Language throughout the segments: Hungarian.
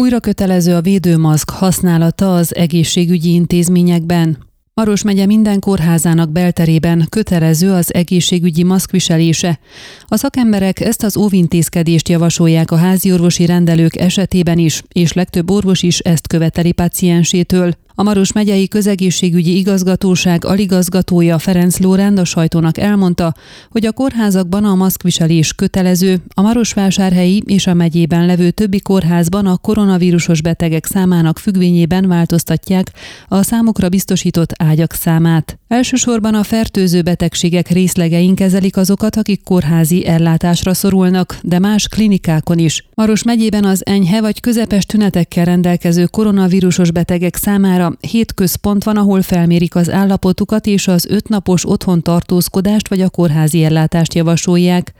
Újra kötelező a védőmaszk használata az egészségügyi intézményekben. Maros megye minden kórházának belterében kötelező az egészségügyi maszkviselése. A szakemberek ezt az óvintézkedést javasolják a háziorvosi rendelők esetében is, és legtöbb orvos is ezt követeli paciensétől. A Maros megyei közegészségügyi igazgatóság aligazgatója Ferenc Lórend a sajtónak elmondta, hogy a kórházakban a maszkviselés kötelező, a Marosvásárhelyi és a megyében levő többi kórházban a koronavírusos betegek számának függvényében változtatják a számukra biztosított ágyak számát. Elsősorban a fertőző betegségek részlegein kezelik azokat, akik kórházi ellátásra szorulnak, de más klinikákon is. Maros megyében az enyhe vagy közepes tünetekkel rendelkező koronavírusos betegek számára hét központ van, ahol felmérik az állapotukat és az ötnapos otthon tartózkodást vagy a kórházi ellátást javasolják.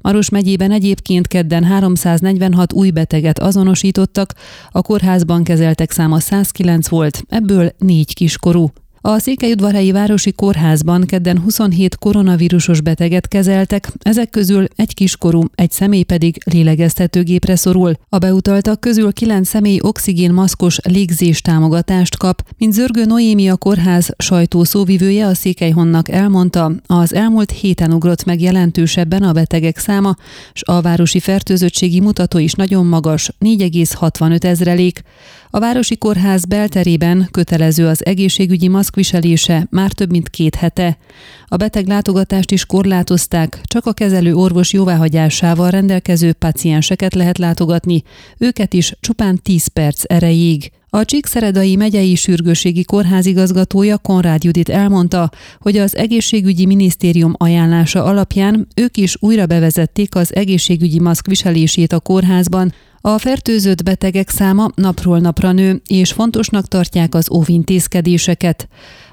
Maros megyében egyébként kedden 346 új beteget azonosítottak, a kórházban kezeltek száma 109 volt, ebből négy kiskorú. A Székelyudvarhelyi Városi Kórházban kedden 27 koronavírusos beteget kezeltek, ezek közül egy kiskorú, egy személy pedig lélegeztetőgépre szorul. A beutaltak közül 9 személy oxigénmaszkos légzés támogatást kap. Mint Zörgő Noémi a kórház sajtószóvivője a Székelyhonnak elmondta, az elmúlt héten ugrott meg jelentősebben a betegek száma, s a városi fertőzöttségi mutató is nagyon magas, 4,65 ezrelék. A Városi Kórház belterében kötelező az egészségügyi maszkviselése már több mint két hete. A beteg látogatást is korlátozták, csak a kezelő orvos jóváhagyásával rendelkező pacienseket lehet látogatni, őket is csupán 10 perc erejéig. A Csíkszeredai megyei sürgőségi kórház igazgatója Konrád Judit elmondta, hogy az egészségügyi minisztérium ajánlása alapján ők is újra bevezették az egészségügyi maszk viselését a kórházban, a fertőzött betegek száma napról napra nő, és fontosnak tartják az óvintézkedéseket.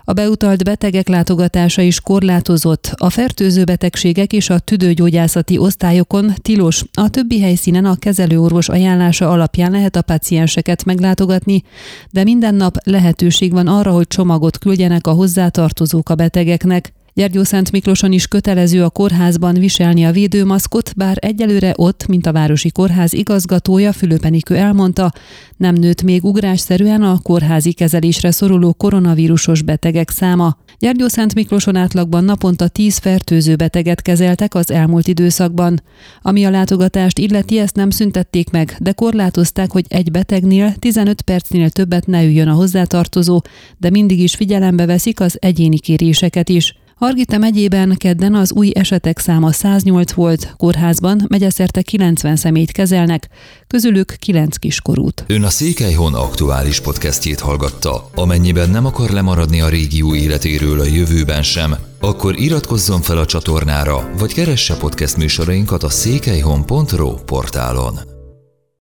A beutalt betegek látogatása is korlátozott, a fertőző betegségek és a tüdőgyógyászati osztályokon tilos, a többi helyszínen a kezelőorvos ajánlása alapján lehet a pacienseket meglátogatni, de minden nap lehetőség van arra, hogy csomagot küldjenek a hozzátartozók a betegeknek. Szent Miklóson is kötelező a kórházban viselni a védőmaszkot, bár egyelőre ott, mint a Városi Kórház igazgatója Fülöpenikő elmondta, nem nőtt még ugrásszerűen a kórházi kezelésre szoruló koronavírusos betegek száma. Szent Miklóson átlagban naponta 10 fertőző beteget kezeltek az elmúlt időszakban. Ami a látogatást illeti, ezt nem szüntették meg, de korlátozták, hogy egy betegnél 15 percnél többet ne üljön a hozzátartozó, de mindig is figyelembe veszik az egyéni kéréseket is. Hargita megyében kedden az új esetek száma 108 volt, kórházban megyeszerte 90 szemét kezelnek, közülük 9 kiskorút. Ön a Székelyhon aktuális podcastjét hallgatta. Amennyiben nem akar lemaradni a régió életéről a jövőben sem, akkor iratkozzon fel a csatornára, vagy keresse podcast műsorainkat a székelyhon.pro portálon.